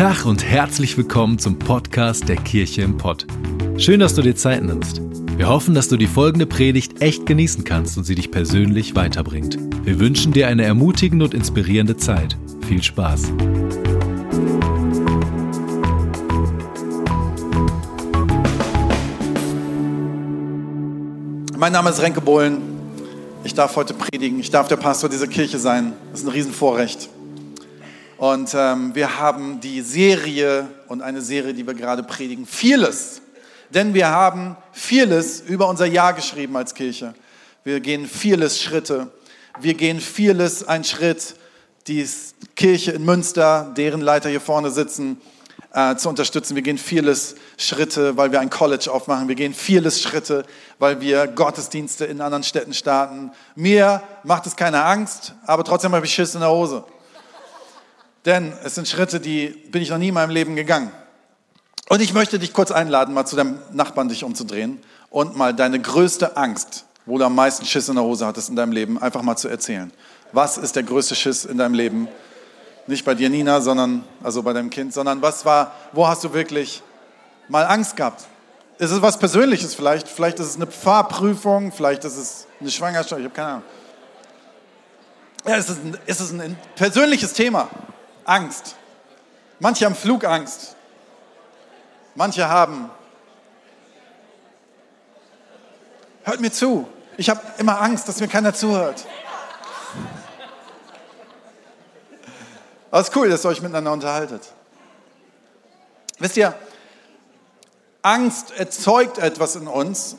Tag und herzlich willkommen zum Podcast der Kirche im Pott. Schön, dass du dir Zeit nimmst. Wir hoffen, dass du die folgende Predigt echt genießen kannst und sie dich persönlich weiterbringt. Wir wünschen dir eine ermutigende und inspirierende Zeit. Viel Spaß. Mein Name ist Renke Bohlen. Ich darf heute predigen. Ich darf der Pastor dieser Kirche sein. Das ist ein Riesenvorrecht. Und ähm, wir haben die Serie und eine Serie, die wir gerade predigen, vieles. Denn wir haben vieles über unser Jahr geschrieben als Kirche. Wir gehen vieles Schritte. Wir gehen vieles ein Schritt, die Kirche in Münster, deren Leiter hier vorne sitzen, äh, zu unterstützen. Wir gehen vieles Schritte, weil wir ein College aufmachen. Wir gehen vieles Schritte, weil wir Gottesdienste in anderen Städten starten. Mir macht es keine Angst, aber trotzdem habe ich Schiss in der Hose. Denn es sind Schritte, die bin ich noch nie in meinem Leben gegangen. Und ich möchte dich kurz einladen, mal zu deinem Nachbarn dich umzudrehen und mal deine größte Angst, wo du am meisten Schiss in der Hose hattest in deinem Leben, einfach mal zu erzählen. Was ist der größte Schiss in deinem Leben? Nicht bei dir, Nina, sondern, also bei deinem Kind, sondern was war, wo hast du wirklich mal Angst gehabt? Ist es was Persönliches vielleicht? Vielleicht ist es eine Fahrprüfung, vielleicht ist es eine Schwangerschaft, ich habe keine Ahnung. Ja, es, ist es ein persönliches Thema? Angst. Manche haben Flugangst. Manche haben. Hört mir zu. Ich habe immer Angst, dass mir keiner zuhört. Aber es ist cool, dass ihr euch miteinander unterhaltet. Wisst ihr, Angst erzeugt etwas in uns.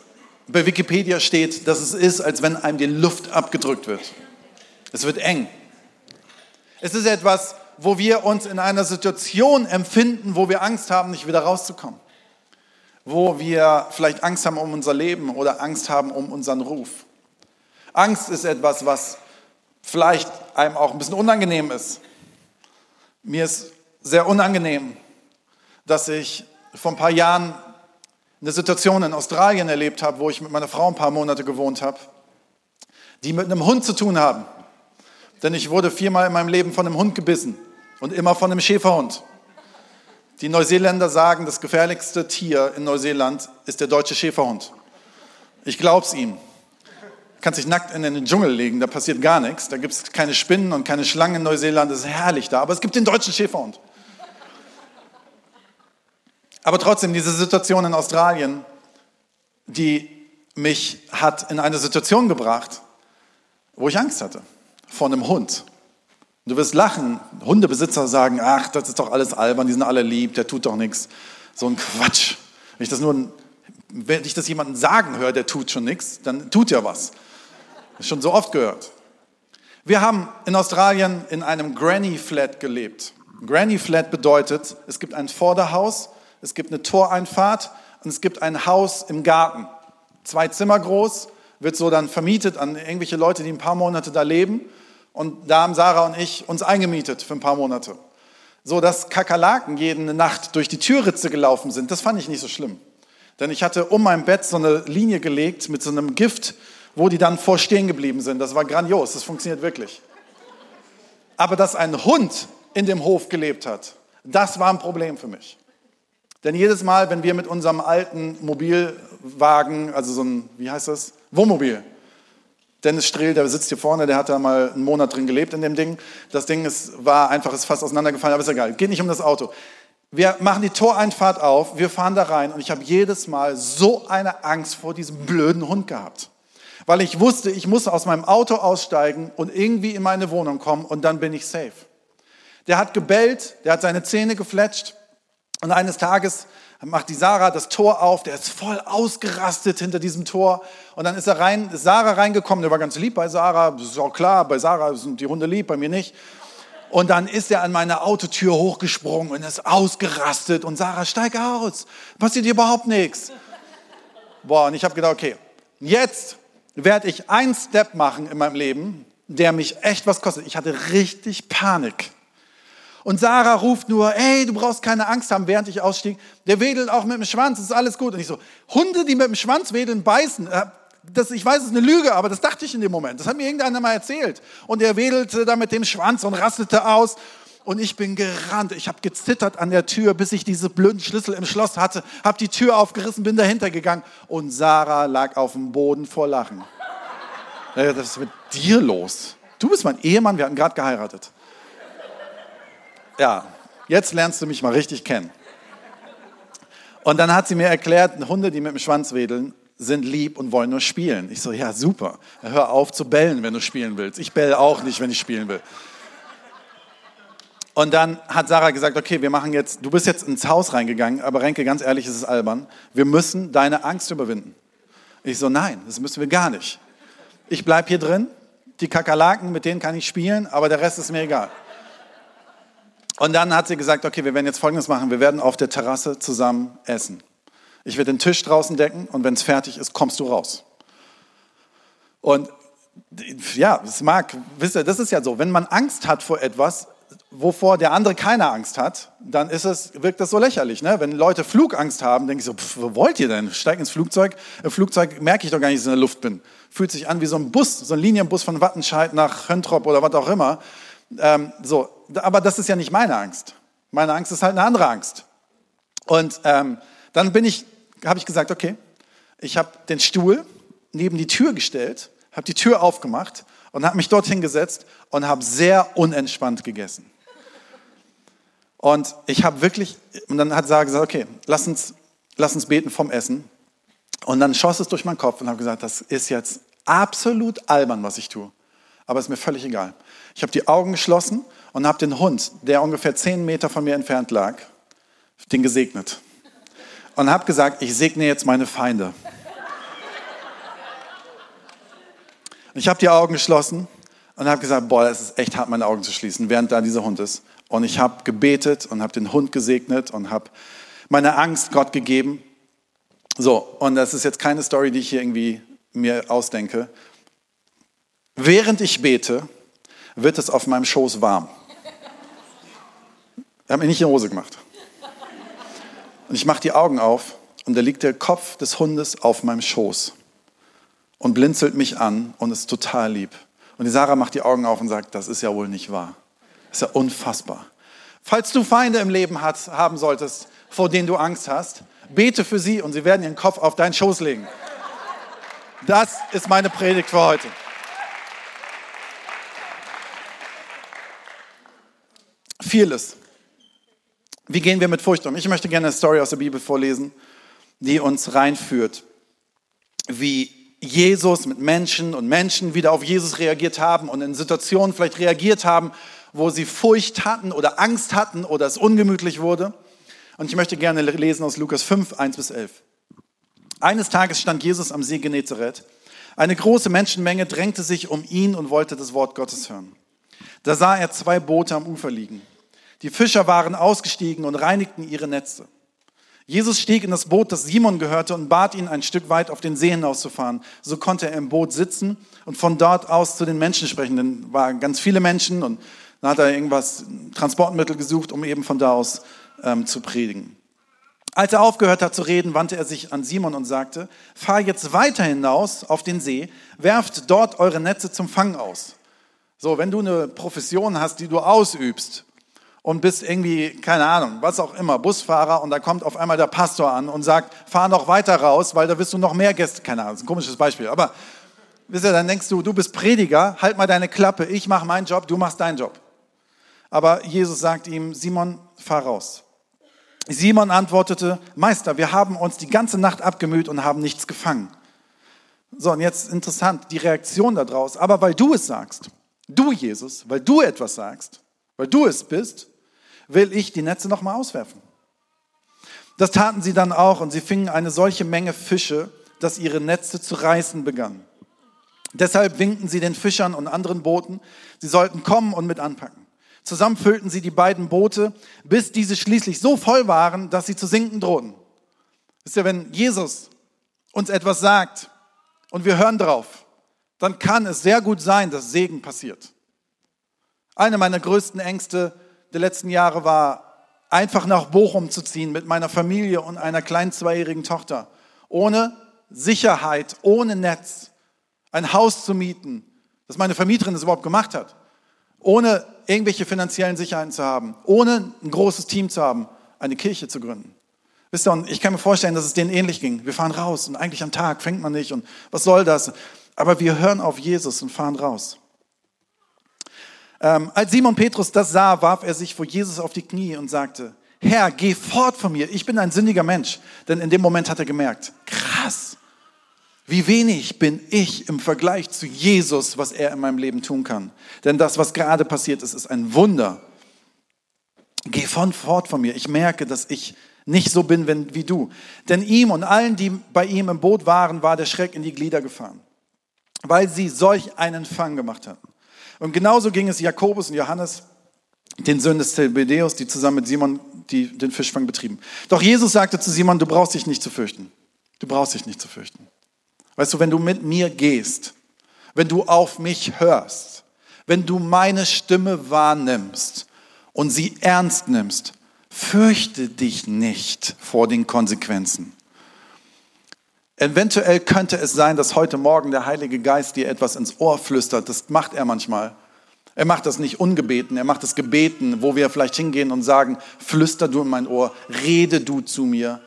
Bei Wikipedia steht, dass es ist, als wenn einem die Luft abgedrückt wird. Es wird eng. Es ist etwas, wo wir uns in einer Situation empfinden, wo wir Angst haben, nicht wieder rauszukommen. Wo wir vielleicht Angst haben um unser Leben oder Angst haben um unseren Ruf. Angst ist etwas, was vielleicht einem auch ein bisschen unangenehm ist. Mir ist sehr unangenehm, dass ich vor ein paar Jahren eine Situation in Australien erlebt habe, wo ich mit meiner Frau ein paar Monate gewohnt habe, die mit einem Hund zu tun haben. Denn ich wurde viermal in meinem Leben von einem Hund gebissen und immer von einem Schäferhund. Die Neuseeländer sagen, das gefährlichste Tier in Neuseeland ist der deutsche Schäferhund. Ich glaub's ihm. Kannst dich nackt in den Dschungel legen, da passiert gar nichts. Da gibt es keine Spinnen und keine Schlangen in Neuseeland, das ist herrlich da. Aber es gibt den deutschen Schäferhund. Aber trotzdem, diese Situation in Australien, die mich hat in eine Situation gebracht, wo ich Angst hatte vor einem Hund. Du wirst lachen. Hundebesitzer sagen, ach, das ist doch alles albern, die sind alle lieb, der tut doch nichts. So ein Quatsch. Wenn ich das nur, wenn ich das jemandem sagen höre, der tut schon nichts, dann tut er was. Das schon so oft gehört. Wir haben in Australien in einem Granny Flat gelebt. Granny Flat bedeutet, es gibt ein Vorderhaus, es gibt eine Toreinfahrt und es gibt ein Haus im Garten. Zwei Zimmer groß, wird so dann vermietet an irgendwelche Leute, die ein paar Monate da leben. Und da haben Sarah und ich uns eingemietet für ein paar Monate. So, dass Kakerlaken jede Nacht durch die Türritze gelaufen sind, das fand ich nicht so schlimm. Denn ich hatte um mein Bett so eine Linie gelegt mit so einem Gift, wo die dann vor stehen geblieben sind. Das war grandios, das funktioniert wirklich. Aber dass ein Hund in dem Hof gelebt hat, das war ein Problem für mich. Denn jedes Mal, wenn wir mit unserem alten Mobilwagen, also so ein, wie heißt das? Wohnmobil, Dennis Strehl, der sitzt hier vorne, der hat da mal einen Monat drin gelebt in dem Ding. Das Ding ist, war einfach, ist fast auseinandergefallen, aber ist egal. Geht nicht um das Auto. Wir machen die Toreinfahrt auf, wir fahren da rein und ich habe jedes Mal so eine Angst vor diesem blöden Hund gehabt. Weil ich wusste, ich muss aus meinem Auto aussteigen und irgendwie in meine Wohnung kommen und dann bin ich safe. Der hat gebellt, der hat seine Zähne gefletscht und eines Tages macht die Sarah das Tor auf, der ist voll ausgerastet hinter diesem Tor. Und dann ist, er rein, ist Sarah reingekommen, der war ganz lieb bei Sarah, das ist auch klar, bei Sarah sind die Hunde lieb, bei mir nicht. Und dann ist er an meine Autotür hochgesprungen und ist ausgerastet. Und Sarah, steig aus, passiert hier überhaupt nichts. Boah, und ich habe gedacht, okay, jetzt werde ich einen Step machen in meinem Leben, der mich echt was kostet. Ich hatte richtig Panik. Und Sarah ruft nur, ey, du brauchst keine Angst haben, während ich ausstieg. Der wedelt auch mit dem Schwanz, ist alles gut. Und ich so, Hunde, die mit dem Schwanz wedeln, beißen. Äh, das, ich weiß, es ist eine Lüge, aber das dachte ich in dem Moment. Das hat mir irgendeiner mal erzählt. Und er wedelte da mit dem Schwanz und rastete aus. Und ich bin gerannt. Ich habe gezittert an der Tür, bis ich diese blöden Schlüssel im Schloss hatte. Habe die Tür aufgerissen, bin dahinter gegangen. Und Sarah lag auf dem Boden vor Lachen. Was ist mit dir los? Du bist mein Ehemann, wir hatten gerade geheiratet. Ja, jetzt lernst du mich mal richtig kennen. Und dann hat sie mir erklärt, Hunde, die mit dem Schwanz wedeln, sind lieb und wollen nur spielen. Ich so, ja, super. Hör auf zu bellen, wenn du spielen willst. Ich bell auch nicht, wenn ich spielen will. Und dann hat Sarah gesagt, okay, wir machen jetzt, du bist jetzt ins Haus reingegangen, aber Renke, ganz ehrlich, es ist albern. Wir müssen deine Angst überwinden. Ich so, nein, das müssen wir gar nicht. Ich bleib hier drin, die Kakerlaken, mit denen kann ich spielen, aber der Rest ist mir egal. Und dann hat sie gesagt, okay, wir werden jetzt Folgendes machen, wir werden auf der Terrasse zusammen essen. Ich werde den Tisch draußen decken und wenn es fertig ist, kommst du raus. Und ja, es mag, wisst ihr, das ist ja so, wenn man Angst hat vor etwas, wovor der andere keine Angst hat, dann ist es, wirkt das so lächerlich. Ne? Wenn Leute Flugangst haben, denke ich so, pff, wo wollt ihr denn? Steig ins Flugzeug. Im Flugzeug merke ich doch gar nicht, dass ich in der Luft bin. Fühlt sich an wie so ein Bus, so ein Linienbus von Wattenscheid nach Höntrop oder was auch immer. Ähm, so, aber das ist ja nicht meine Angst. Meine Angst ist halt eine andere Angst. Und ähm, dann bin ich, habe ich gesagt, okay, ich habe den Stuhl neben die Tür gestellt, habe die Tür aufgemacht und habe mich dorthin gesetzt und habe sehr unentspannt gegessen. Und ich habe wirklich, und dann hat Sarah gesagt, okay, lass uns, lass uns beten vom Essen. Und dann schoss es durch meinen Kopf und habe gesagt, das ist jetzt absolut albern, was ich tue. Aber es ist mir völlig egal. Ich habe die Augen geschlossen und habe den Hund, der ungefähr zehn Meter von mir entfernt lag, den gesegnet. Und habe gesagt, ich segne jetzt meine Feinde. Ich habe die Augen geschlossen und habe gesagt, boah, es ist echt hart, meine Augen zu schließen, während da dieser Hund ist. Und ich habe gebetet und habe den Hund gesegnet und habe meine Angst Gott gegeben. So, und das ist jetzt keine Story, die ich hier irgendwie mir ausdenke. Während ich bete, wird es auf meinem Schoß warm. Er hat mir nicht in Hose gemacht. Und ich mache die Augen auf und da liegt der Kopf des Hundes auf meinem Schoß und blinzelt mich an und ist total lieb. Und die Sarah macht die Augen auf und sagt, das ist ja wohl nicht wahr. Das ist ja unfassbar. Falls du Feinde im Leben hat, haben solltest, vor denen du Angst hast, bete für sie und sie werden ihren Kopf auf deinen Schoß legen. Das ist meine Predigt für heute. Vieles. Wie gehen wir mit Furcht um? Ich möchte gerne eine Story aus der Bibel vorlesen, die uns reinführt, wie Jesus mit Menschen und Menschen wieder auf Jesus reagiert haben und in Situationen vielleicht reagiert haben, wo sie Furcht hatten oder Angst hatten oder es ungemütlich wurde. Und ich möchte gerne lesen aus Lukas 5, 1 bis 11. Eines Tages stand Jesus am See Genezareth. Eine große Menschenmenge drängte sich um ihn und wollte das Wort Gottes hören. Da sah er zwei Boote am Ufer liegen. Die Fischer waren ausgestiegen und reinigten ihre Netze. Jesus stieg in das Boot, das Simon gehörte, und bat ihn, ein Stück weit auf den See hinauszufahren. So konnte er im Boot sitzen und von dort aus zu den Menschen sprechen. Denn waren ganz viele Menschen und dann hat er irgendwas, Transportmittel gesucht, um eben von da aus ähm, zu predigen. Als er aufgehört hat zu reden, wandte er sich an Simon und sagte, fahr jetzt weiter hinaus auf den See, werft dort eure Netze zum Fang aus. So, wenn du eine Profession hast, die du ausübst und bist irgendwie, keine Ahnung, was auch immer, Busfahrer und da kommt auf einmal der Pastor an und sagt, fahr noch weiter raus, weil da wirst du noch mehr Gäste, keine Ahnung, das ist ein komisches Beispiel, aber wisst ihr, dann denkst du, du bist Prediger, halt mal deine Klappe, ich mache meinen Job, du machst deinen Job. Aber Jesus sagt ihm, Simon, fahr raus. Simon antwortete, Meister, wir haben uns die ganze Nacht abgemüht und haben nichts gefangen. So, und jetzt interessant, die Reaktion daraus, aber weil du es sagst, du Jesus, weil du etwas sagst, weil du es bist, will ich die Netze nochmal auswerfen. Das taten sie dann auch und sie fingen eine solche Menge Fische, dass ihre Netze zu reißen begannen. Deshalb winkten sie den Fischern und anderen Booten, sie sollten kommen und mit anpacken. Zusammen füllten sie die beiden Boote, bis diese schließlich so voll waren, dass sie zu sinken drohten. Wisst ihr, wenn Jesus uns etwas sagt und wir hören drauf, dann kann es sehr gut sein, dass Segen passiert. Eine meiner größten Ängste der letzten Jahre war, einfach nach Bochum zu ziehen mit meiner Familie und einer kleinen zweijährigen Tochter. Ohne Sicherheit, ohne Netz. Ein Haus zu mieten, dass meine Vermieterin das überhaupt gemacht hat. ohne irgendwelche finanziellen Sicherheiten zu haben, ohne ein großes Team zu haben, eine Kirche zu gründen. Wisst ihr, und ich kann mir vorstellen, dass es denen ähnlich ging. Wir fahren raus und eigentlich am Tag fängt man nicht und was soll das? Aber wir hören auf Jesus und fahren raus. Ähm, als Simon Petrus das sah, warf er sich vor Jesus auf die Knie und sagte, Herr, geh fort von mir, ich bin ein sündiger Mensch. Denn in dem Moment hat er gemerkt, krass, wie wenig bin ich im Vergleich zu Jesus, was er in meinem Leben tun kann. Denn das, was gerade passiert ist, ist ein Wunder. Geh von fort von mir. Ich merke, dass ich nicht so bin wie du. Denn ihm und allen, die bei ihm im Boot waren, war der Schreck in die Glieder gefahren, weil sie solch einen Fang gemacht hatten. Und genauso ging es Jakobus und Johannes, den Söhnen des Zebedeus, die zusammen mit Simon die, den Fischfang betrieben. Doch Jesus sagte zu Simon, du brauchst dich nicht zu fürchten. Du brauchst dich nicht zu fürchten. Weißt du, wenn du mit mir gehst, wenn du auf mich hörst, wenn du meine Stimme wahrnimmst und sie ernst nimmst, fürchte dich nicht vor den Konsequenzen. Eventuell könnte es sein, dass heute Morgen der Heilige Geist dir etwas ins Ohr flüstert. Das macht er manchmal. Er macht das nicht ungebeten, er macht es gebeten, wo wir vielleicht hingehen und sagen, flüster du in mein Ohr, rede du zu mir.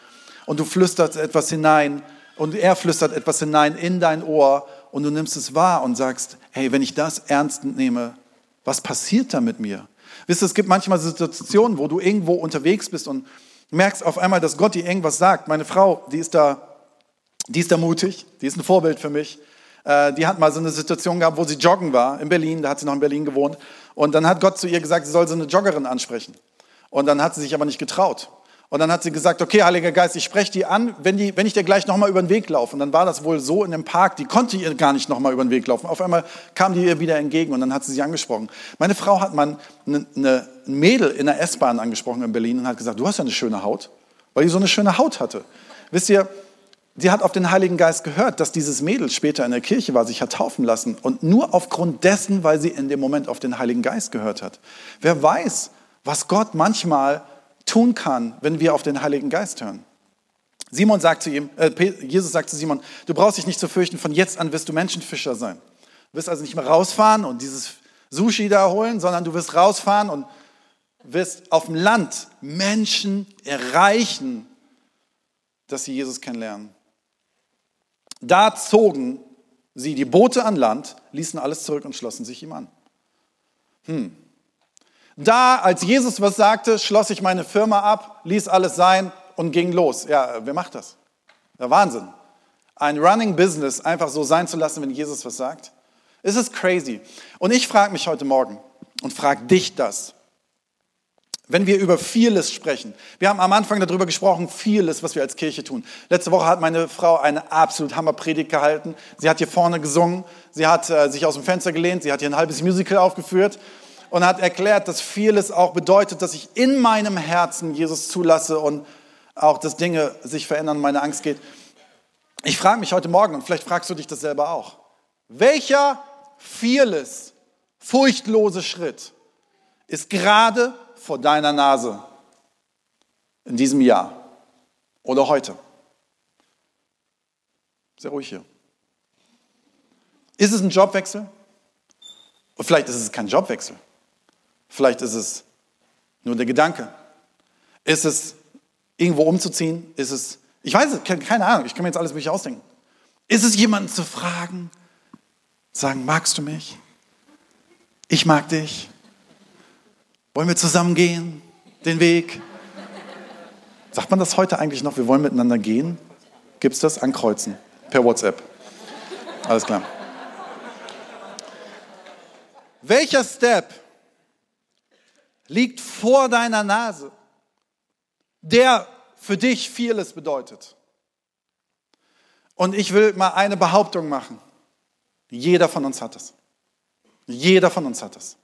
Und du flüsterst etwas hinein und er flüstert etwas hinein in dein Ohr und du nimmst es wahr und sagst, hey, wenn ich das ernst nehme, was passiert da mit mir? Wisst ihr, es gibt manchmal Situationen, wo du irgendwo unterwegs bist und merkst auf einmal, dass Gott dir irgendwas sagt. Meine Frau, die ist da, die ist da mutig, die ist ein Vorbild für mich. Äh, die hat mal so eine Situation gehabt, wo sie joggen war in Berlin, da hat sie noch in Berlin gewohnt. Und dann hat Gott zu ihr gesagt, sie soll so eine Joggerin ansprechen. Und dann hat sie sich aber nicht getraut. Und dann hat sie gesagt, okay, Heiliger Geist, ich spreche die an, wenn, die, wenn ich dir gleich nochmal über den Weg laufe. Und dann war das wohl so in dem Park, die konnte ihr gar nicht nochmal über den Weg laufen. Auf einmal kam die ihr wieder entgegen und dann hat sie sie angesprochen. Meine Frau hat mal eine, eine Mädel in der S-Bahn angesprochen in Berlin und hat gesagt, du hast ja eine schöne Haut, weil die so eine schöne Haut hatte. Wisst ihr, Sie hat auf den Heiligen Geist gehört, dass dieses Mädel später in der Kirche war, sich hat taufen lassen und nur aufgrund dessen, weil sie in dem Moment auf den Heiligen Geist gehört hat. Wer weiß, was Gott manchmal tun kann, wenn wir auf den Heiligen Geist hören. Simon sagt zu ihm, äh, Jesus sagt zu Simon, du brauchst dich nicht zu fürchten, von jetzt an wirst du Menschenfischer sein. Du wirst also nicht mehr rausfahren und dieses Sushi da holen, sondern du wirst rausfahren und wirst auf dem Land Menschen erreichen, dass sie Jesus kennenlernen. Da zogen sie die Boote an Land, ließen alles zurück und schlossen sich ihm an. Hm. Da, als Jesus was sagte, schloss ich meine Firma ab, ließ alles sein und ging los. Ja, wer macht das? Der Wahnsinn. Ein Running Business einfach so sein zu lassen, wenn Jesus was sagt. Es ist crazy. Und ich frage mich heute Morgen und frage dich das. Wenn wir über vieles sprechen, wir haben am Anfang darüber gesprochen, vieles, was wir als Kirche tun. Letzte Woche hat meine Frau eine absolut Hammerpredigt gehalten. Sie hat hier vorne gesungen, sie hat äh, sich aus dem Fenster gelehnt, sie hat hier ein halbes Musical aufgeführt und hat erklärt, dass vieles auch bedeutet, dass ich in meinem Herzen Jesus zulasse und auch, dass Dinge sich verändern, meine Angst geht. Ich frage mich heute Morgen, und vielleicht fragst du dich das selber auch, welcher vieles, furchtlose Schritt ist gerade vor deiner Nase in diesem Jahr oder heute? Sehr ruhig hier. Ist es ein Jobwechsel? Vielleicht ist es kein Jobwechsel. Vielleicht ist es nur der Gedanke. Ist es irgendwo umzuziehen? Ist es, ich weiß es, keine Ahnung, ich kann mir jetzt alles mögliche ausdenken. Ist es jemanden zu fragen, sagen, magst du mich? Ich mag dich. Wollen wir zusammen gehen, den Weg? Sagt man das heute eigentlich noch? Wir wollen miteinander gehen? Gibt es das? Ankreuzen. Per WhatsApp. Alles klar. Welcher Step liegt vor deiner Nase, der für dich vieles bedeutet? Und ich will mal eine Behauptung machen. Jeder von uns hat es. Jeder von uns hat es.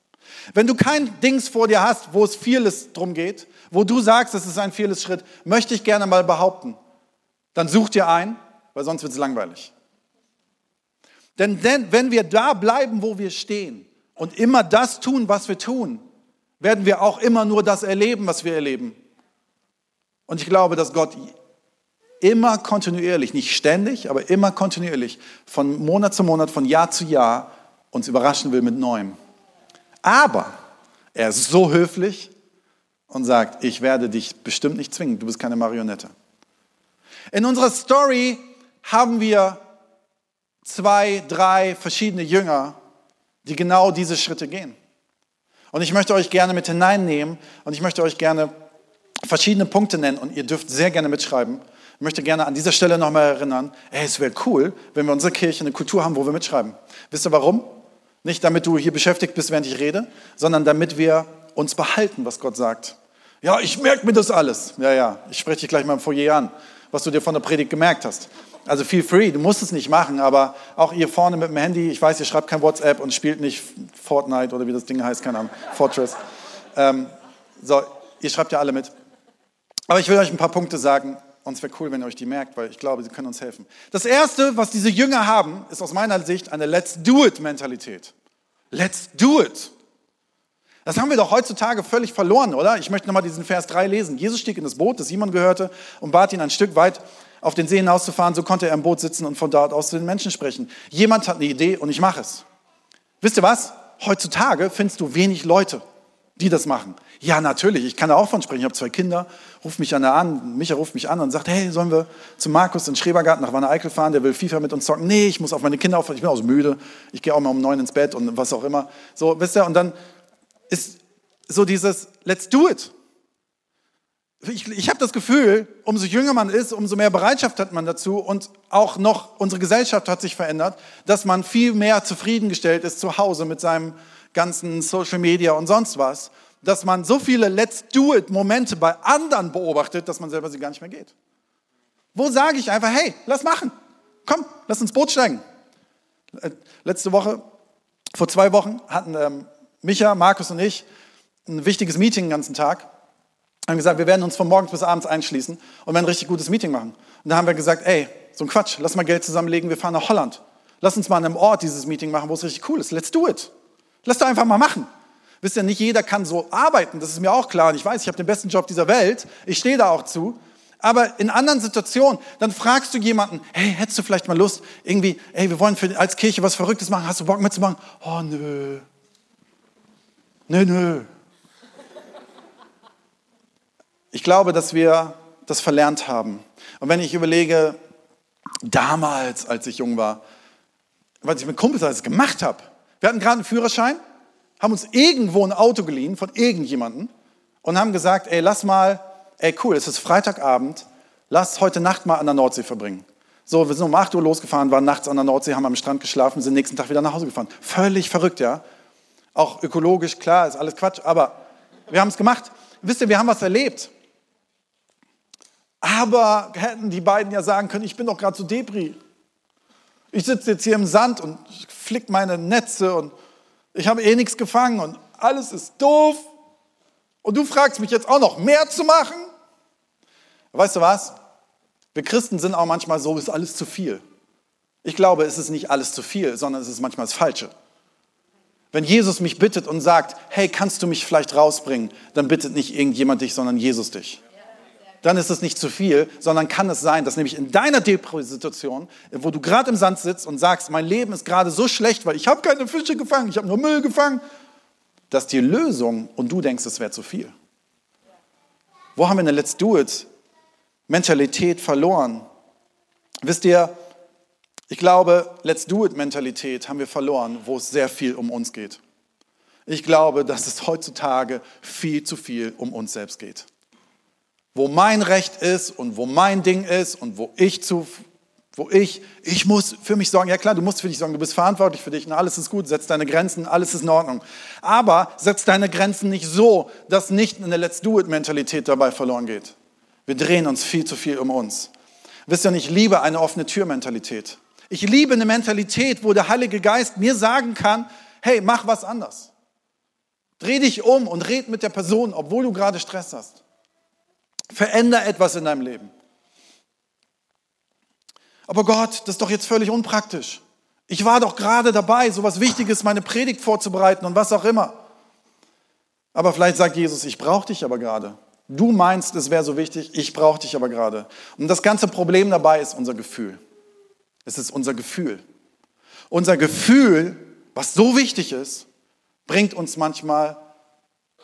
Wenn du kein Dings vor dir hast, wo es vieles drum geht, wo du sagst, es ist ein vieles Schritt, möchte ich gerne mal behaupten, dann such dir ein, weil sonst wird es langweilig. Denn, denn wenn wir da bleiben, wo wir stehen und immer das tun, was wir tun, werden wir auch immer nur das erleben, was wir erleben. Und ich glaube, dass Gott immer kontinuierlich, nicht ständig, aber immer kontinuierlich, von Monat zu Monat, von Jahr zu Jahr uns überraschen will mit Neuem. Aber er ist so höflich und sagt, ich werde dich bestimmt nicht zwingen, du bist keine Marionette. In unserer Story haben wir zwei, drei verschiedene Jünger, die genau diese Schritte gehen. Und ich möchte euch gerne mit hineinnehmen und ich möchte euch gerne verschiedene Punkte nennen und ihr dürft sehr gerne mitschreiben. Ich möchte gerne an dieser Stelle nochmal erinnern, ey, es wäre cool, wenn wir in unserer Kirche eine Kultur haben, wo wir mitschreiben. Wisst ihr warum? Nicht damit du hier beschäftigt bist, während ich rede, sondern damit wir uns behalten, was Gott sagt. Ja, ich merke mir das alles. Ja, ja, ich spreche dich gleich mal im Foyer an, was du dir von der Predigt gemerkt hast. Also feel free, du musst es nicht machen, aber auch ihr vorne mit dem Handy, ich weiß, ihr schreibt kein WhatsApp und spielt nicht Fortnite oder wie das Ding heißt, keine Ahnung, Fortress. Ähm, so, ihr schreibt ja alle mit. Aber ich will euch ein paar Punkte sagen und es wäre cool, wenn ihr euch die merkt, weil ich glaube, sie können uns helfen. Das Erste, was diese Jünger haben, ist aus meiner Sicht eine Let's Do It-Mentalität. Let's do it. Das haben wir doch heutzutage völlig verloren, oder? Ich möchte nochmal diesen Vers 3 lesen. Jesus stieg in das Boot, das Simon gehörte, und bat ihn ein Stück weit auf den See hinauszufahren. So konnte er im Boot sitzen und von dort aus zu den Menschen sprechen. Jemand hat eine Idee und ich mache es. Wisst ihr was? Heutzutage findest du wenig Leute, die das machen. Ja, natürlich, ich kann da auch von sprechen. Ich habe zwei Kinder, ruft mich einer an, Micha ruft mich an und sagt, hey, sollen wir zu Markus in Schrebergarten nach Wanne Eickel fahren, der will FIFA mit uns zocken. Nee, ich muss auf meine Kinder aufpassen, ich bin auch so müde, ich gehe auch mal um neun ins Bett und was auch immer. So, wisst ihr, und dann ist so dieses, let's do it. Ich, ich habe das Gefühl, umso jünger man ist, umso mehr Bereitschaft hat man dazu und auch noch unsere Gesellschaft hat sich verändert, dass man viel mehr zufriedengestellt ist zu Hause mit seinem ganzen Social Media und sonst was, dass man so viele Let's Do It Momente bei anderen beobachtet, dass man selber sie gar nicht mehr geht. Wo sage ich einfach, hey, lass machen, komm, lass ins Boot steigen. Äh, letzte Woche, vor zwei Wochen hatten ähm, Micha, Markus und ich ein wichtiges Meeting den ganzen Tag haben gesagt, wir werden uns von morgens bis abends einschließen und werden ein richtig gutes Meeting machen. Und da haben wir gesagt, ey, so ein Quatsch, lass mal Geld zusammenlegen, wir fahren nach Holland. Lass uns mal an einem Ort dieses Meeting machen, wo es richtig cool ist. Let's do it. Lass doch einfach mal machen. Wisst ihr, nicht jeder kann so arbeiten, das ist mir auch klar. Und ich weiß, ich habe den besten Job dieser Welt, ich stehe da auch zu. Aber in anderen Situationen, dann fragst du jemanden, hey, hättest du vielleicht mal Lust, irgendwie, hey, wir wollen für, als Kirche was Verrücktes machen, hast du Bock mitzumachen? Oh, nö. Nö, nö. Ich glaube, dass wir das verlernt haben. Und wenn ich überlege, damals, als ich jung war, was ich mit Kumpels alles gemacht habe. Wir hatten gerade einen Führerschein, haben uns irgendwo ein Auto geliehen von irgendjemandem und haben gesagt, ey, lass mal, ey, cool, es ist Freitagabend, lass heute Nacht mal an der Nordsee verbringen. So, wir sind um 8 Uhr losgefahren, waren nachts an der Nordsee, haben am Strand geschlafen, sind nächsten Tag wieder nach Hause gefahren. Völlig verrückt, ja. Auch ökologisch, klar, ist alles Quatsch, aber wir haben es gemacht. Wisst ihr, wir haben was erlebt. Aber hätten die beiden ja sagen können, ich bin doch gerade so Debris. Ich sitze jetzt hier im Sand und flick meine Netze und ich habe eh nichts gefangen und alles ist doof. Und du fragst mich jetzt auch noch mehr zu machen? Weißt du was? Wir Christen sind auch manchmal so, ist alles zu viel. Ich glaube, es ist nicht alles zu viel, sondern es ist manchmal das Falsche. Wenn Jesus mich bittet und sagt, hey, kannst du mich vielleicht rausbringen, dann bittet nicht irgendjemand dich, sondern Jesus dich dann ist es nicht zu viel, sondern kann es sein, dass nämlich in deiner Depression, wo du gerade im Sand sitzt und sagst, mein Leben ist gerade so schlecht, weil ich habe keine Fische gefangen, ich habe nur Müll gefangen, dass die Lösung und du denkst, es wäre zu viel. Wo haben wir eine Let's Do It Mentalität verloren? Wisst ihr, ich glaube, Let's Do It Mentalität haben wir verloren, wo es sehr viel um uns geht. Ich glaube, dass es heutzutage viel zu viel um uns selbst geht wo mein Recht ist und wo mein Ding ist und wo ich zu, wo ich, ich muss für mich sorgen. Ja klar, du musst für dich sorgen, du bist verantwortlich für dich und alles ist gut, setz deine Grenzen, alles ist in Ordnung. Aber setz deine Grenzen nicht so, dass nicht eine Let's Do It Mentalität dabei verloren geht. Wir drehen uns viel zu viel um uns. Wisst ihr, ich liebe eine offene Tür Mentalität. Ich liebe eine Mentalität, wo der Heilige Geist mir sagen kann, hey, mach was anders. Dreh dich um und red mit der Person, obwohl du gerade Stress hast. Veränder etwas in deinem Leben. Aber Gott, das ist doch jetzt völlig unpraktisch. Ich war doch gerade dabei, so was Wichtiges, meine Predigt vorzubereiten und was auch immer. Aber vielleicht sagt Jesus, ich brauche dich aber gerade. Du meinst, es wäre so wichtig, ich brauche dich aber gerade. Und das ganze Problem dabei ist unser Gefühl. Es ist unser Gefühl. Unser Gefühl, was so wichtig ist, bringt uns manchmal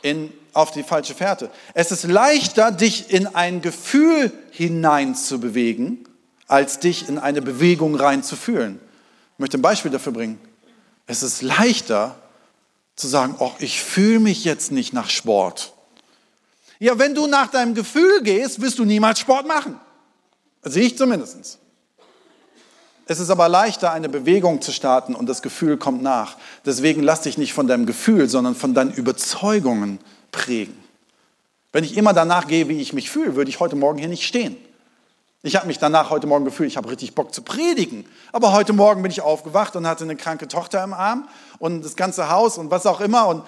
in, auf die falsche Fährte. Es ist leichter, dich in ein Gefühl hineinzubewegen, als dich in eine Bewegung reinzufühlen. Ich möchte ein Beispiel dafür bringen. Es ist leichter zu sagen, oh, ich fühle mich jetzt nicht nach Sport. Ja, wenn du nach deinem Gefühl gehst, wirst du niemals Sport machen. Sehe ich zumindest. Es ist aber leichter, eine Bewegung zu starten und das Gefühl kommt nach. Deswegen lass dich nicht von deinem Gefühl, sondern von deinen Überzeugungen prägen. Wenn ich immer danach gehe, wie ich mich fühle, würde ich heute Morgen hier nicht stehen. Ich habe mich danach heute Morgen gefühlt, ich habe richtig Bock zu predigen. Aber heute Morgen bin ich aufgewacht und hatte eine kranke Tochter im Arm und das ganze Haus und was auch immer. Und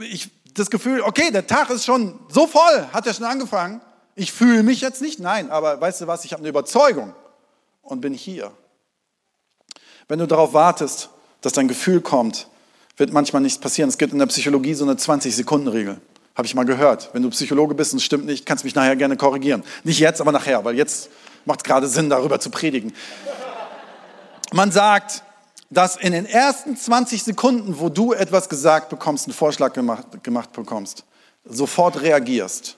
ich das Gefühl, okay, der Tag ist schon so voll, hat er schon angefangen. Ich fühle mich jetzt nicht, nein, aber weißt du was, ich habe eine Überzeugung und bin hier. Wenn du darauf wartest, dass dein Gefühl kommt, wird manchmal nichts passieren. Es gibt in der Psychologie so eine 20-Sekunden-Regel. Habe ich mal gehört. Wenn du Psychologe bist und es stimmt nicht, kannst du mich nachher gerne korrigieren. Nicht jetzt, aber nachher, weil jetzt macht es gerade Sinn, darüber zu predigen. Man sagt, dass in den ersten 20 Sekunden, wo du etwas gesagt bekommst, einen Vorschlag gemacht, gemacht bekommst, sofort reagierst,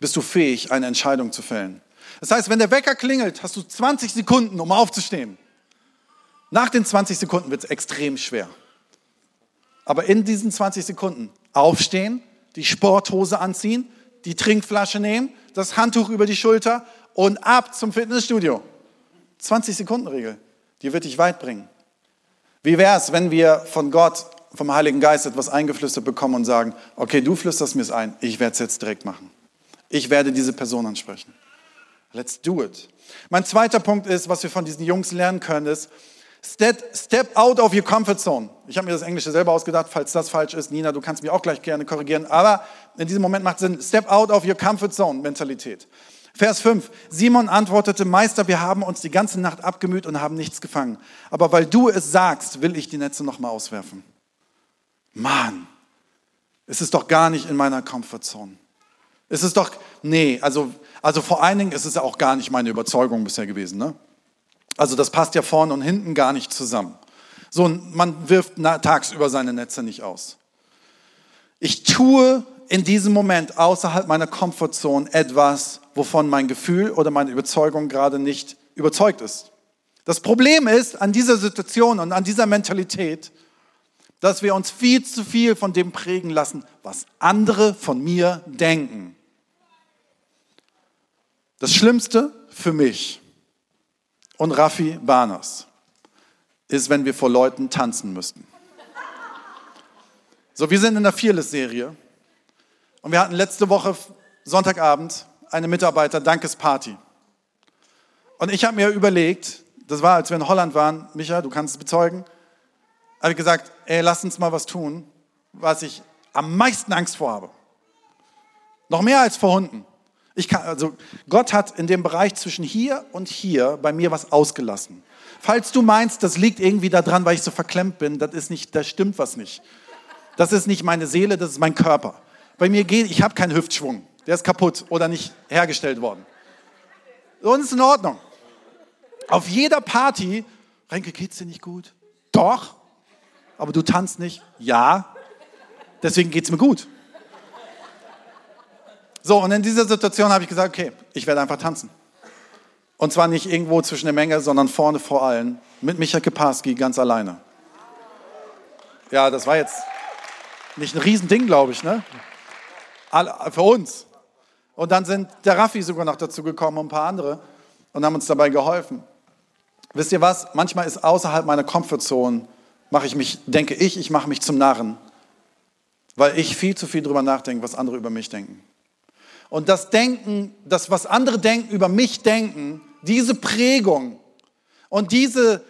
bist du fähig, eine Entscheidung zu fällen. Das heißt, wenn der Wecker klingelt, hast du 20 Sekunden, um aufzustehen. Nach den 20 Sekunden wird es extrem schwer. Aber in diesen 20 Sekunden aufstehen, die Sporthose anziehen, die Trinkflasche nehmen, das Handtuch über die Schulter und ab zum Fitnessstudio. 20 Sekunden Regel, die wird dich weit bringen. Wie wäre es, wenn wir von Gott, vom Heiligen Geist etwas eingeflüstert bekommen und sagen, okay, du flüsterst mir es ein, ich werde es jetzt direkt machen. Ich werde diese Person ansprechen. Let's do it. Mein zweiter Punkt ist, was wir von diesen Jungs lernen können, ist, Step, step out of your comfort zone. Ich habe mir das Englische selber ausgedacht, falls das falsch ist. Nina, du kannst mich auch gleich gerne korrigieren. Aber in diesem Moment macht Sinn. Step out of your comfort zone Mentalität. Vers 5. Simon antwortete, Meister, wir haben uns die ganze Nacht abgemüht und haben nichts gefangen. Aber weil du es sagst, will ich die Netze nochmal auswerfen. Mann, es ist doch gar nicht in meiner Comfortzone. Es ist doch, nee, also, also vor allen Dingen ist es auch gar nicht meine Überzeugung bisher gewesen. Ne? Also das passt ja vorne und hinten gar nicht zusammen. So, man wirft tagsüber seine Netze nicht aus. Ich tue in diesem Moment außerhalb meiner Komfortzone etwas, wovon mein Gefühl oder meine Überzeugung gerade nicht überzeugt ist. Das Problem ist an dieser Situation und an dieser Mentalität, dass wir uns viel zu viel von dem prägen lassen, was andere von mir denken. Das Schlimmste für mich und Raffi Barners ist, wenn wir vor Leuten tanzen müssten. So, wir sind in der Fearless-Serie und wir hatten letzte Woche Sonntagabend eine Mitarbeiter-Dankesparty. Und ich habe mir überlegt, das war, als wir in Holland waren, Micha, du kannst es bezeugen, habe ich gesagt, ey, lass uns mal was tun, was ich am meisten Angst vor habe. Noch mehr als vor Hunden. Kann, also Gott hat in dem Bereich zwischen hier und hier bei mir was ausgelassen. Falls du meinst, das liegt irgendwie daran, weil ich so verklemmt bin, das ist nicht, da stimmt was nicht. Das ist nicht meine Seele, das ist mein Körper. Bei mir geht, ich habe keinen Hüftschwung, der ist kaputt oder nicht hergestellt worden. Und ist in Ordnung. Auf jeder Party, Renke, geht's dir nicht gut? Doch. Aber du tanzt nicht? Ja. Deswegen geht's mir gut. So, und in dieser Situation habe ich gesagt, okay, ich werde einfach tanzen. Und zwar nicht irgendwo zwischen der Menge, sondern vorne vor allen, mit Michael Keparski ganz alleine. Ja, das war jetzt nicht ein Riesending, glaube ich, ne? Für uns. Und dann sind der Raffi sogar noch dazu gekommen und ein paar andere und haben uns dabei geholfen. Wisst ihr was? Manchmal ist außerhalb meiner Komfortzone, mache ich mich, denke ich, ich mache mich zum Narren, weil ich viel zu viel darüber nachdenke, was andere über mich denken. Und das Denken, das, was andere denken, über mich denken, diese Prägung und diese,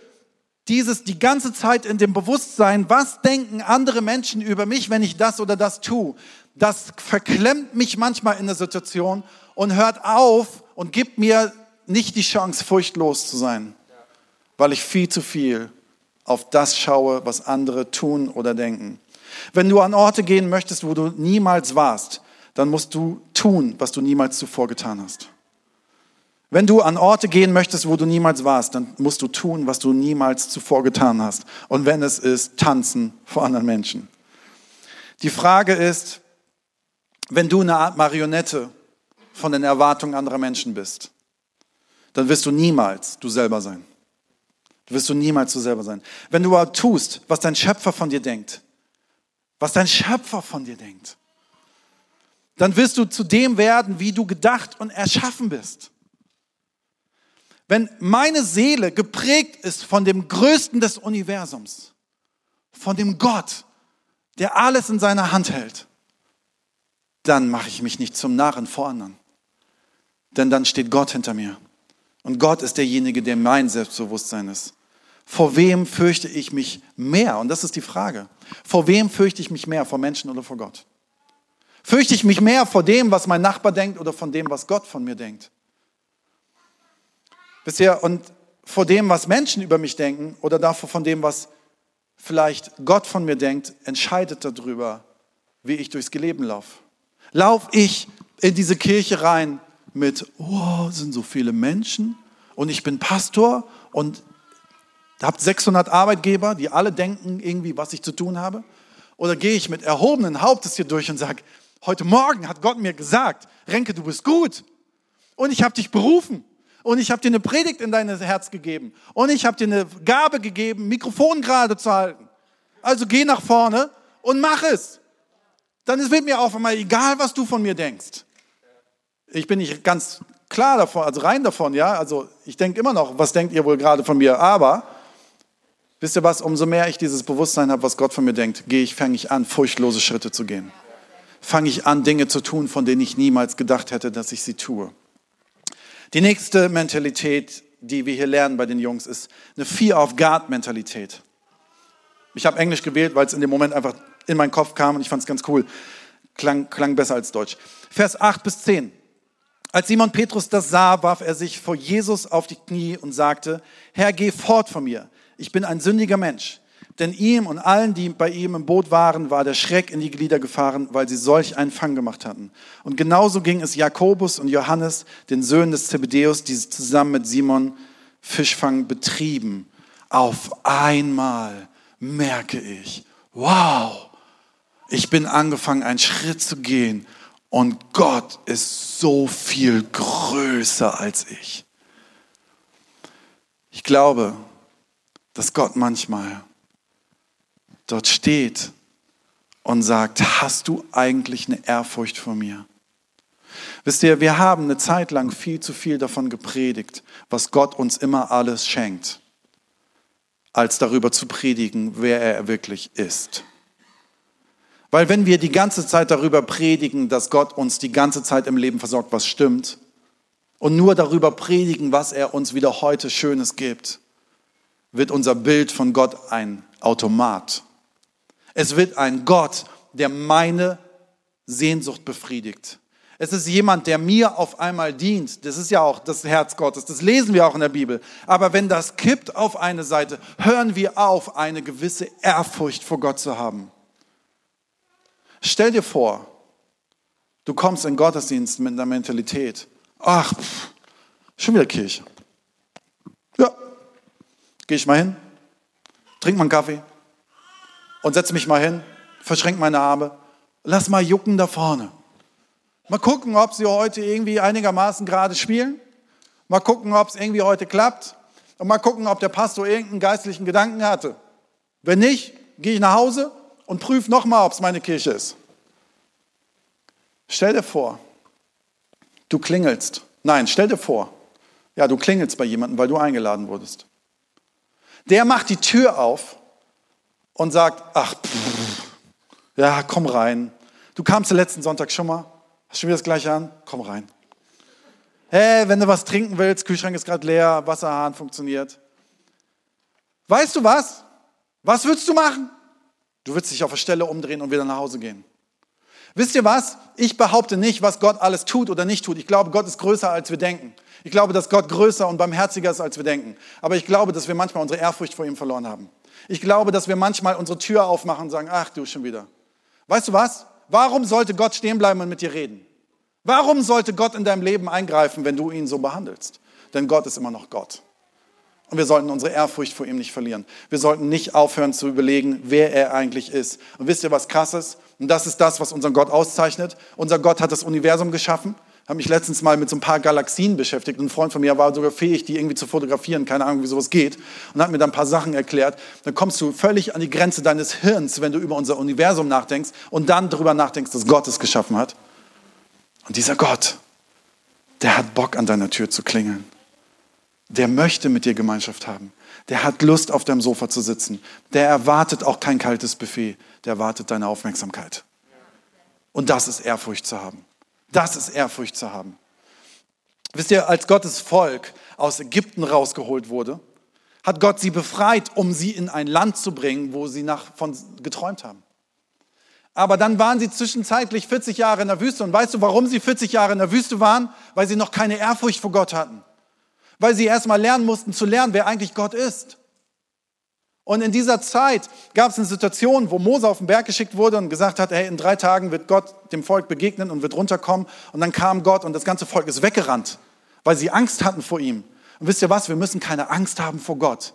dieses die ganze Zeit in dem Bewusstsein, was denken andere Menschen über mich, wenn ich das oder das tue, das verklemmt mich manchmal in der Situation und hört auf und gibt mir nicht die Chance, furchtlos zu sein, weil ich viel zu viel auf das schaue, was andere tun oder denken. Wenn du an Orte gehen möchtest, wo du niemals warst, dann musst du tun, was du niemals zuvor getan hast. Wenn du an Orte gehen möchtest, wo du niemals warst, dann musst du tun, was du niemals zuvor getan hast. Und wenn es ist, tanzen vor anderen Menschen. Die Frage ist, wenn du eine Art Marionette von den Erwartungen anderer Menschen bist, dann wirst du niemals du selber sein. Du wirst du niemals du selber sein. Wenn du aber tust, was dein Schöpfer von dir denkt, was dein Schöpfer von dir denkt, dann wirst du zu dem werden, wie du gedacht und erschaffen bist. Wenn meine Seele geprägt ist von dem Größten des Universums, von dem Gott, der alles in seiner Hand hält, dann mache ich mich nicht zum Narren vor anderen. Denn dann steht Gott hinter mir. Und Gott ist derjenige, der mein Selbstbewusstsein ist. Vor wem fürchte ich mich mehr? Und das ist die Frage. Vor wem fürchte ich mich mehr? Vor Menschen oder vor Gott? Fürchte ich mich mehr vor dem, was mein Nachbar denkt oder von dem, was Gott von mir denkt? Wisst ihr, und vor dem, was Menschen über mich denken oder davor von dem, was vielleicht Gott von mir denkt, entscheidet darüber, wie ich durchs Leben laufe. Lauf ich in diese Kirche rein mit, oh, sind so viele Menschen und ich bin Pastor und habt 600 Arbeitgeber, die alle denken irgendwie, was ich zu tun habe? Oder gehe ich mit erhobenen Hauptes hier durch und sage, heute Morgen hat Gott mir gesagt, Renke, du bist gut und ich habe dich berufen und ich habe dir eine Predigt in dein Herz gegeben und ich habe dir eine Gabe gegeben, Mikrofon gerade zu halten. Also geh nach vorne und mach es. Dann wird mir auch einmal egal, was du von mir denkst. Ich bin nicht ganz klar davon, also rein davon, ja. Also ich denke immer noch, was denkt ihr wohl gerade von mir? Aber wisst ihr was? Umso mehr ich dieses Bewusstsein habe, was Gott von mir denkt, gehe ich, fange ich an, furchtlose Schritte zu gehen. Fange ich an, Dinge zu tun, von denen ich niemals gedacht hätte, dass ich sie tue. Die nächste Mentalität, die wir hier lernen bei den Jungs, ist eine Fear of God Mentalität. Ich habe Englisch gewählt, weil es in dem Moment einfach in meinen Kopf kam und ich fand es ganz cool. Klang, klang besser als Deutsch. Vers 8 bis 10. Als Simon Petrus das sah, warf er sich vor Jesus auf die Knie und sagte, Herr, geh fort von mir. Ich bin ein sündiger Mensch. Denn ihm und allen, die bei ihm im Boot waren, war der Schreck in die Glieder gefahren, weil sie solch einen Fang gemacht hatten. Und genauso ging es Jakobus und Johannes, den Söhnen des Zebedeus, die zusammen mit Simon Fischfang betrieben. Auf einmal merke ich, wow, ich bin angefangen, einen Schritt zu gehen und Gott ist so viel größer als ich. Ich glaube, dass Gott manchmal dort steht und sagt, hast du eigentlich eine Ehrfurcht vor mir? Wisst ihr, wir haben eine Zeit lang viel zu viel davon gepredigt, was Gott uns immer alles schenkt, als darüber zu predigen, wer er wirklich ist. Weil wenn wir die ganze Zeit darüber predigen, dass Gott uns die ganze Zeit im Leben versorgt, was stimmt, und nur darüber predigen, was er uns wieder heute Schönes gibt, wird unser Bild von Gott ein Automat. Es wird ein Gott, der meine Sehnsucht befriedigt. Es ist jemand, der mir auf einmal dient. Das ist ja auch das Herz Gottes. Das lesen wir auch in der Bibel. Aber wenn das kippt auf eine Seite, hören wir auf, eine gewisse Ehrfurcht vor Gott zu haben. Stell dir vor, du kommst in Gottesdienst mit einer Mentalität. Ach, pff, schon wieder Kirche. Ja, gehe ich mal hin, trink mal einen Kaffee, und setze mich mal hin, verschränke meine Arme, lass mal jucken da vorne. Mal gucken, ob sie heute irgendwie einigermaßen gerade spielen. Mal gucken, ob es irgendwie heute klappt. Und mal gucken, ob der Pastor irgendeinen geistlichen Gedanken hatte. Wenn nicht, gehe ich nach Hause und prüfe nochmal, ob es meine Kirche ist. Stell dir vor, du klingelst. Nein, stell dir vor, ja, du klingelst bei jemandem, weil du eingeladen wurdest. Der macht die Tür auf und sagt, ach, pff, ja, komm rein. Du kamst letzten Sonntag schon mal, hast schon wieder das gleiche an, komm rein. Hey, wenn du was trinken willst, Kühlschrank ist gerade leer, Wasserhahn funktioniert. Weißt du was? Was würdest du machen? Du würdest dich auf der Stelle umdrehen und wieder nach Hause gehen. Wisst ihr was? Ich behaupte nicht, was Gott alles tut oder nicht tut. Ich glaube, Gott ist größer, als wir denken. Ich glaube, dass Gott größer und barmherziger ist, als wir denken. Aber ich glaube, dass wir manchmal unsere Ehrfurcht vor ihm verloren haben. Ich glaube, dass wir manchmal unsere Tür aufmachen und sagen, ach du schon wieder. Weißt du was? Warum sollte Gott stehen bleiben und mit dir reden? Warum sollte Gott in deinem Leben eingreifen, wenn du ihn so behandelst? Denn Gott ist immer noch Gott. Und wir sollten unsere Ehrfurcht vor ihm nicht verlieren. Wir sollten nicht aufhören zu überlegen, wer er eigentlich ist. Und wisst ihr, was krass ist? Und das ist das, was unseren Gott auszeichnet. Unser Gott hat das Universum geschaffen. Habe mich letztens mal mit so ein paar Galaxien beschäftigt. ein Freund von mir war sogar fähig, die irgendwie zu fotografieren. Keine Ahnung, wie sowas geht. Und hat mir dann ein paar Sachen erklärt. Dann kommst du völlig an die Grenze deines Hirns, wenn du über unser Universum nachdenkst und dann darüber nachdenkst, dass Gott es geschaffen hat. Und dieser Gott, der hat Bock an deiner Tür zu klingeln. Der möchte mit dir Gemeinschaft haben. Der hat Lust, auf deinem Sofa zu sitzen. Der erwartet auch kein kaltes Buffet. Der erwartet deine Aufmerksamkeit. Und das ist Ehrfurcht zu haben. Das ist Ehrfurcht zu haben. Wisst ihr, als Gottes Volk aus Ägypten rausgeholt wurde, hat Gott sie befreit, um sie in ein Land zu bringen, wo sie nach, von geträumt haben. Aber dann waren sie zwischenzeitlich 40 Jahre in der Wüste. Und weißt du, warum sie 40 Jahre in der Wüste waren? Weil sie noch keine Ehrfurcht vor Gott hatten. Weil sie erst mal lernen mussten zu lernen, wer eigentlich Gott ist. Und in dieser Zeit gab es eine Situation, wo Mose auf den Berg geschickt wurde und gesagt hat, hey, in drei Tagen wird Gott dem Volk begegnen und wird runterkommen. Und dann kam Gott und das ganze Volk ist weggerannt, weil sie Angst hatten vor ihm. Und wisst ihr was? Wir müssen keine Angst haben vor Gott.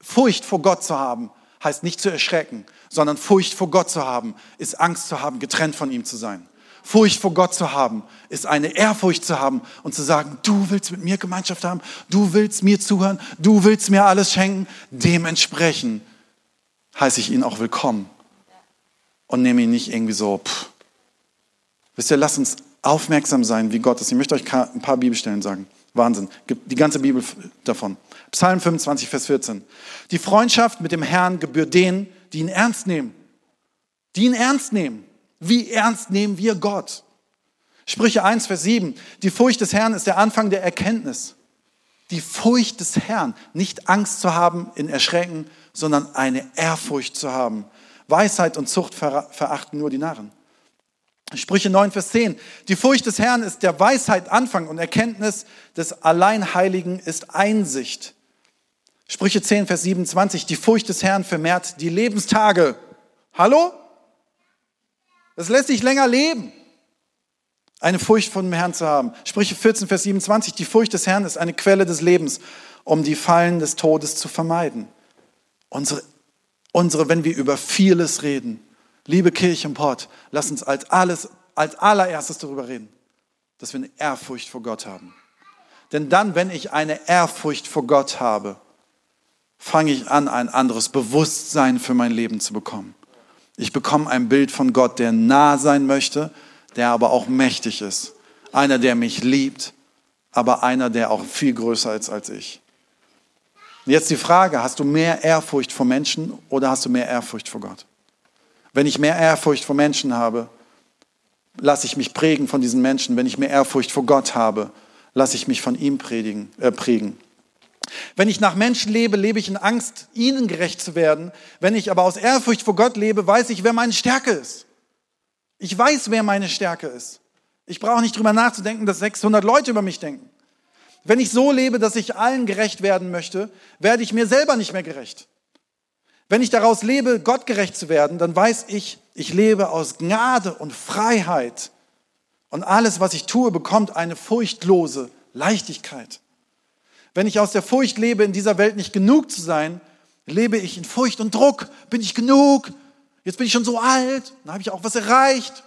Furcht vor Gott zu haben, heißt nicht zu erschrecken, sondern Furcht vor Gott zu haben, ist Angst zu haben, getrennt von ihm zu sein. Furcht vor Gott zu haben, ist eine Ehrfurcht zu haben und zu sagen, du willst mit mir Gemeinschaft haben, du willst mir zuhören, du willst mir alles schenken. Dementsprechend heiße ich ihn auch willkommen und nehme ihn nicht irgendwie so, pff. Wisst ihr, lasst uns aufmerksam sein, wie Gott ist. Ich möchte euch ein paar Bibelstellen sagen. Wahnsinn. Gibt die ganze Bibel davon. Psalm 25, Vers 14. Die Freundschaft mit dem Herrn gebührt denen, die ihn ernst nehmen. Die ihn ernst nehmen. Wie ernst nehmen wir Gott? Sprüche 1, Vers 7. Die Furcht des Herrn ist der Anfang der Erkenntnis. Die Furcht des Herrn, nicht Angst zu haben in Erschrecken, sondern eine Ehrfurcht zu haben. Weisheit und Zucht verachten nur die Narren. Sprüche 9, Vers 10. Die Furcht des Herrn ist der Weisheit Anfang und Erkenntnis des Alleinheiligen ist Einsicht. Sprüche 10, Vers 27. Die Furcht des Herrn vermehrt die Lebenstage. Hallo? Das lässt sich länger leben. Eine Furcht von dem Herrn zu haben. Sprüche 14, Vers 27. Die Furcht des Herrn ist eine Quelle des Lebens, um die Fallen des Todes zu vermeiden. Unsere, unsere wenn wir über vieles reden, liebe Kirche im Port, lass uns als alles, als allererstes darüber reden, dass wir eine Ehrfurcht vor Gott haben. Denn dann, wenn ich eine Ehrfurcht vor Gott habe, fange ich an, ein anderes Bewusstsein für mein Leben zu bekommen. Ich bekomme ein Bild von Gott, der nah sein möchte, der aber auch mächtig ist. Einer, der mich liebt, aber einer, der auch viel größer ist als ich. Jetzt die Frage, hast du mehr Ehrfurcht vor Menschen oder hast du mehr Ehrfurcht vor Gott? Wenn ich mehr Ehrfurcht vor Menschen habe, lasse ich mich prägen von diesen Menschen. Wenn ich mehr Ehrfurcht vor Gott habe, lasse ich mich von ihm predigen, äh, prägen. Wenn ich nach Menschen lebe, lebe ich in Angst, ihnen gerecht zu werden. Wenn ich aber aus Ehrfurcht vor Gott lebe, weiß ich, wer meine Stärke ist. Ich weiß, wer meine Stärke ist. Ich brauche nicht drüber nachzudenken, dass 600 Leute über mich denken. Wenn ich so lebe, dass ich allen gerecht werden möchte, werde ich mir selber nicht mehr gerecht. Wenn ich daraus lebe, Gott gerecht zu werden, dann weiß ich, ich lebe aus Gnade und Freiheit. Und alles, was ich tue, bekommt eine furchtlose Leichtigkeit. Wenn ich aus der Furcht lebe, in dieser Welt nicht genug zu sein, lebe ich in Furcht und Druck. Bin ich genug? Jetzt bin ich schon so alt, dann habe ich auch was erreicht.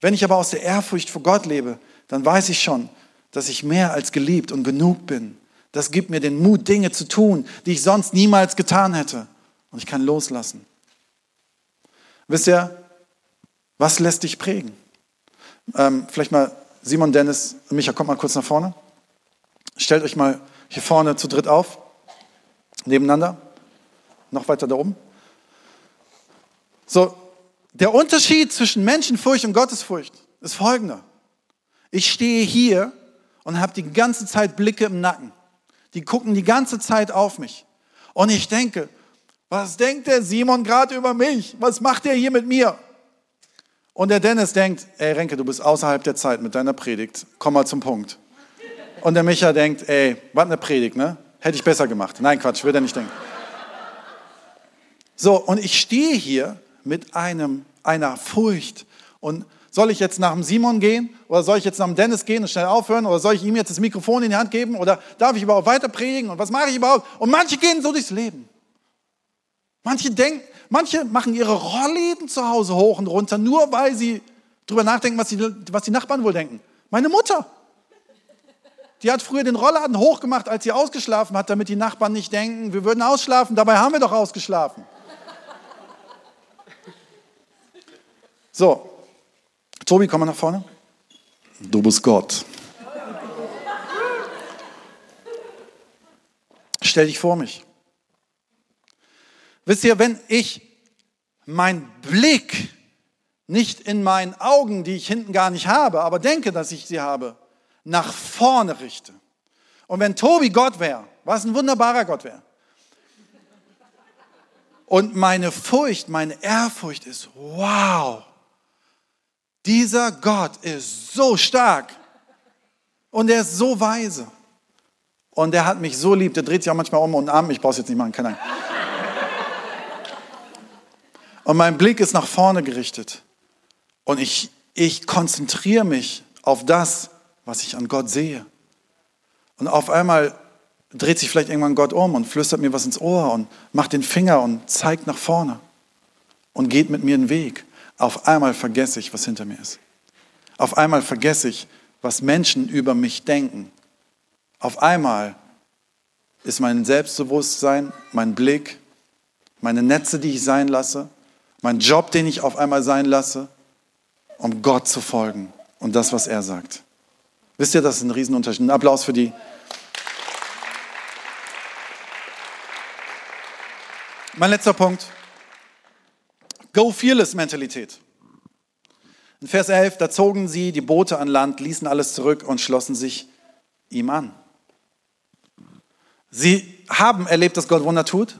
Wenn ich aber aus der Ehrfurcht vor Gott lebe, dann weiß ich schon, dass ich mehr als geliebt und genug bin. Das gibt mir den Mut, Dinge zu tun, die ich sonst niemals getan hätte. Und ich kann loslassen. Wisst ihr, was lässt dich prägen? Ähm, vielleicht mal Simon, Dennis, Micha, kommt mal kurz nach vorne. Stellt euch mal hier vorne zu dritt auf, nebeneinander, noch weiter da oben. So, der Unterschied zwischen Menschenfurcht und Gottesfurcht ist folgender. Ich stehe hier und habe die ganze Zeit Blicke im Nacken. Die gucken die ganze Zeit auf mich. Und ich denke, was denkt der Simon gerade über mich? Was macht er hier mit mir? Und der Dennis denkt, ey Renke, du bist außerhalb der Zeit mit deiner Predigt. Komm mal zum Punkt. Und der Micha denkt, ey, was eine Predigt, ne? Hätte ich besser gemacht. Nein, Quatsch, will er nicht denken. So, und ich stehe hier mit einem, einer Furcht. Und soll ich jetzt nach dem Simon gehen oder soll ich jetzt nach dem Dennis gehen und schnell aufhören oder soll ich ihm jetzt das Mikrofon in die Hand geben oder darf ich überhaupt weiter predigen und was mache ich überhaupt? Und manche gehen so durchs Leben. Manche denken, manche machen ihre Rollläden zu Hause hoch und runter, nur weil sie drüber nachdenken, was die, was die Nachbarn wohl denken. Meine Mutter, die hat früher den Rollladen hochgemacht, als sie ausgeschlafen hat, damit die Nachbarn nicht denken, wir würden ausschlafen, dabei haben wir doch ausgeschlafen. So, Tobi, komm mal nach vorne. Du bist Gott. Stell dich vor mich. Wisst ihr, wenn ich mein Blick nicht in meinen Augen, die ich hinten gar nicht habe, aber denke, dass ich sie habe, nach vorne richte. Und wenn Tobi Gott wäre, was ein wunderbarer Gott wäre, und meine Furcht, meine Ehrfurcht ist, wow, dieser Gott ist so stark und er ist so weise. Und er hat mich so lieb, der dreht sich auch manchmal um und arm, ich brauche es jetzt nicht machen, keine Ahnung. Und mein Blick ist nach vorne gerichtet. Und ich, ich konzentriere mich auf das, was ich an Gott sehe. Und auf einmal dreht sich vielleicht irgendwann Gott um und flüstert mir was ins Ohr und macht den Finger und zeigt nach vorne und geht mit mir den Weg. Auf einmal vergesse ich, was hinter mir ist. Auf einmal vergesse ich, was Menschen über mich denken. Auf einmal ist mein Selbstbewusstsein, mein Blick, meine Netze, die ich sein lasse, mein Job, den ich auf einmal sein lasse, um Gott zu folgen und das, was er sagt. Wisst ihr, das ist ein Riesenunterschied. Ein Applaus für die. Mein letzter Punkt. Go Fearless Mentalität. In Vers 11, da zogen sie die Boote an Land, ließen alles zurück und schlossen sich ihm an. Sie haben erlebt, dass Gott Wunder tut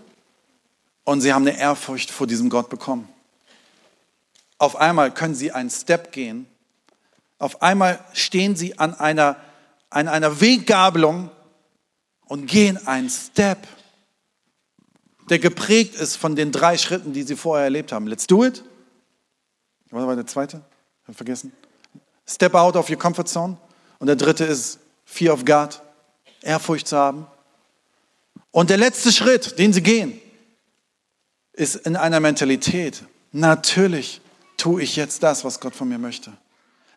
und sie haben eine Ehrfurcht vor diesem Gott bekommen. Auf einmal können sie einen Step gehen. Auf einmal stehen sie an einer, an einer Weggabelung und gehen einen Step, der geprägt ist von den drei Schritten, die sie vorher erlebt haben. Let's do it. Was war der zweite? Ich habe vergessen. Step out of your comfort zone. Und der dritte ist Fear of God, Ehrfurcht zu haben. Und der letzte Schritt, den sie gehen, ist in einer Mentalität. Natürlich tue ich jetzt das, was Gott von mir möchte.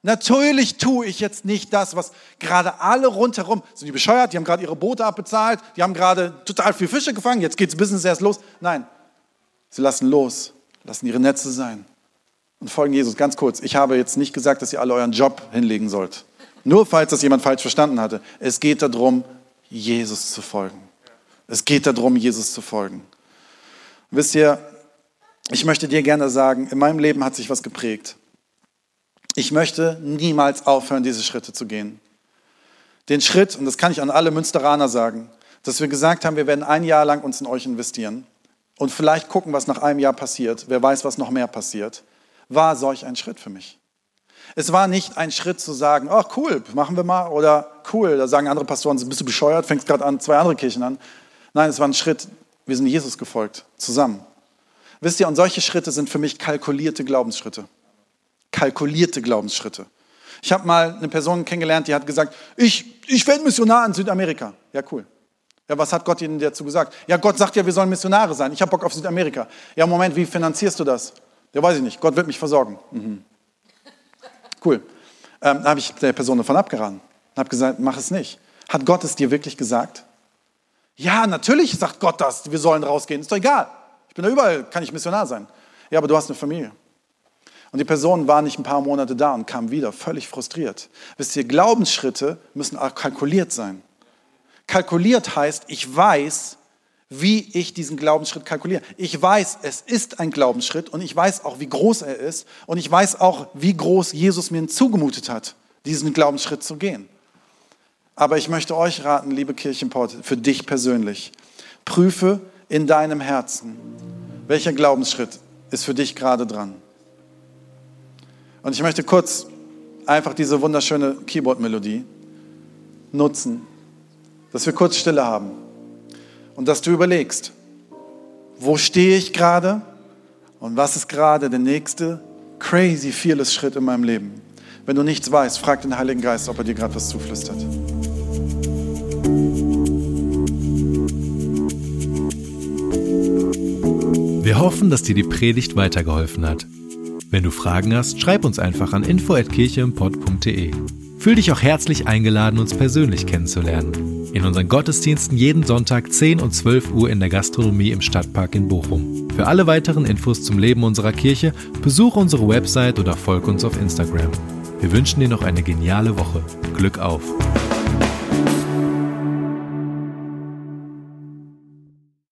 Natürlich tue ich jetzt nicht das, was gerade alle rundherum, sind die bescheuert, die haben gerade ihre Boote abbezahlt, die haben gerade total viel Fische gefangen, jetzt geht's Business erst los. Nein, sie lassen los, lassen ihre Netze sein und folgen Jesus. Ganz kurz, ich habe jetzt nicht gesagt, dass ihr alle euren Job hinlegen sollt. Nur falls das jemand falsch verstanden hatte. Es geht darum, Jesus zu folgen. Es geht darum, Jesus zu folgen. Wisst ihr, ich möchte dir gerne sagen, in meinem Leben hat sich was geprägt. Ich möchte niemals aufhören, diese Schritte zu gehen. Den Schritt, und das kann ich an alle Münsteraner sagen, dass wir gesagt haben, wir werden ein Jahr lang uns in euch investieren und vielleicht gucken, was nach einem Jahr passiert. Wer weiß, was noch mehr passiert. War solch ein Schritt für mich. Es war nicht ein Schritt zu sagen, ach cool, machen wir mal, oder cool, da sagen andere Pastoren, bist du bescheuert, fängst gerade an, zwei andere Kirchen an. Nein, es war ein Schritt, wir sind Jesus gefolgt, zusammen. Wisst ihr, und solche Schritte sind für mich kalkulierte Glaubensschritte. Kalkulierte Glaubensschritte. Ich habe mal eine Person kennengelernt, die hat gesagt, ich, ich werde Missionar in Südamerika. Ja, cool. Ja, was hat Gott ihnen dazu gesagt? Ja, Gott sagt ja, wir sollen Missionare sein. Ich habe Bock auf Südamerika. Ja, Moment, wie finanzierst du das? Ja, weiß ich nicht. Gott wird mich versorgen. Mhm. Cool. Ähm, da habe ich der Person davon abgeraten. Habe gesagt, mach es nicht. Hat Gott es dir wirklich gesagt? Ja, natürlich sagt Gott das, wir sollen rausgehen. Ist doch egal. Ich bin da überall, kann ich Missionar sein. Ja, aber du hast eine Familie. Und die Person war nicht ein paar Monate da und kam wieder, völlig frustriert. Wisst ihr, Glaubensschritte müssen auch kalkuliert sein. Kalkuliert heißt, ich weiß, wie ich diesen Glaubensschritt kalkuliere. Ich weiß, es ist ein Glaubensschritt und ich weiß auch, wie groß er ist und ich weiß auch, wie groß Jesus mir zugemutet hat, diesen Glaubensschritt zu gehen. Aber ich möchte euch raten, liebe Kirchenport, für dich persönlich, prüfe in deinem Herzen, welcher Glaubensschritt ist für dich gerade dran. Und ich möchte kurz einfach diese wunderschöne Keyboard-Melodie nutzen, dass wir kurz Stille haben und dass du überlegst, wo stehe ich gerade und was ist gerade der nächste crazy fearless Schritt in meinem Leben. Wenn du nichts weißt, frag den Heiligen Geist, ob er dir gerade was zuflüstert. Wir hoffen, dass dir die Predigt weitergeholfen hat. Wenn du Fragen hast, schreib uns einfach an info@kircheimpott.de. Fühl dich auch herzlich eingeladen, uns persönlich kennenzulernen. In unseren Gottesdiensten jeden Sonntag 10 und 12 Uhr in der Gastronomie im Stadtpark in Bochum. Für alle weiteren Infos zum Leben unserer Kirche besuche unsere Website oder folge uns auf Instagram. Wir wünschen dir noch eine geniale Woche. Glück auf!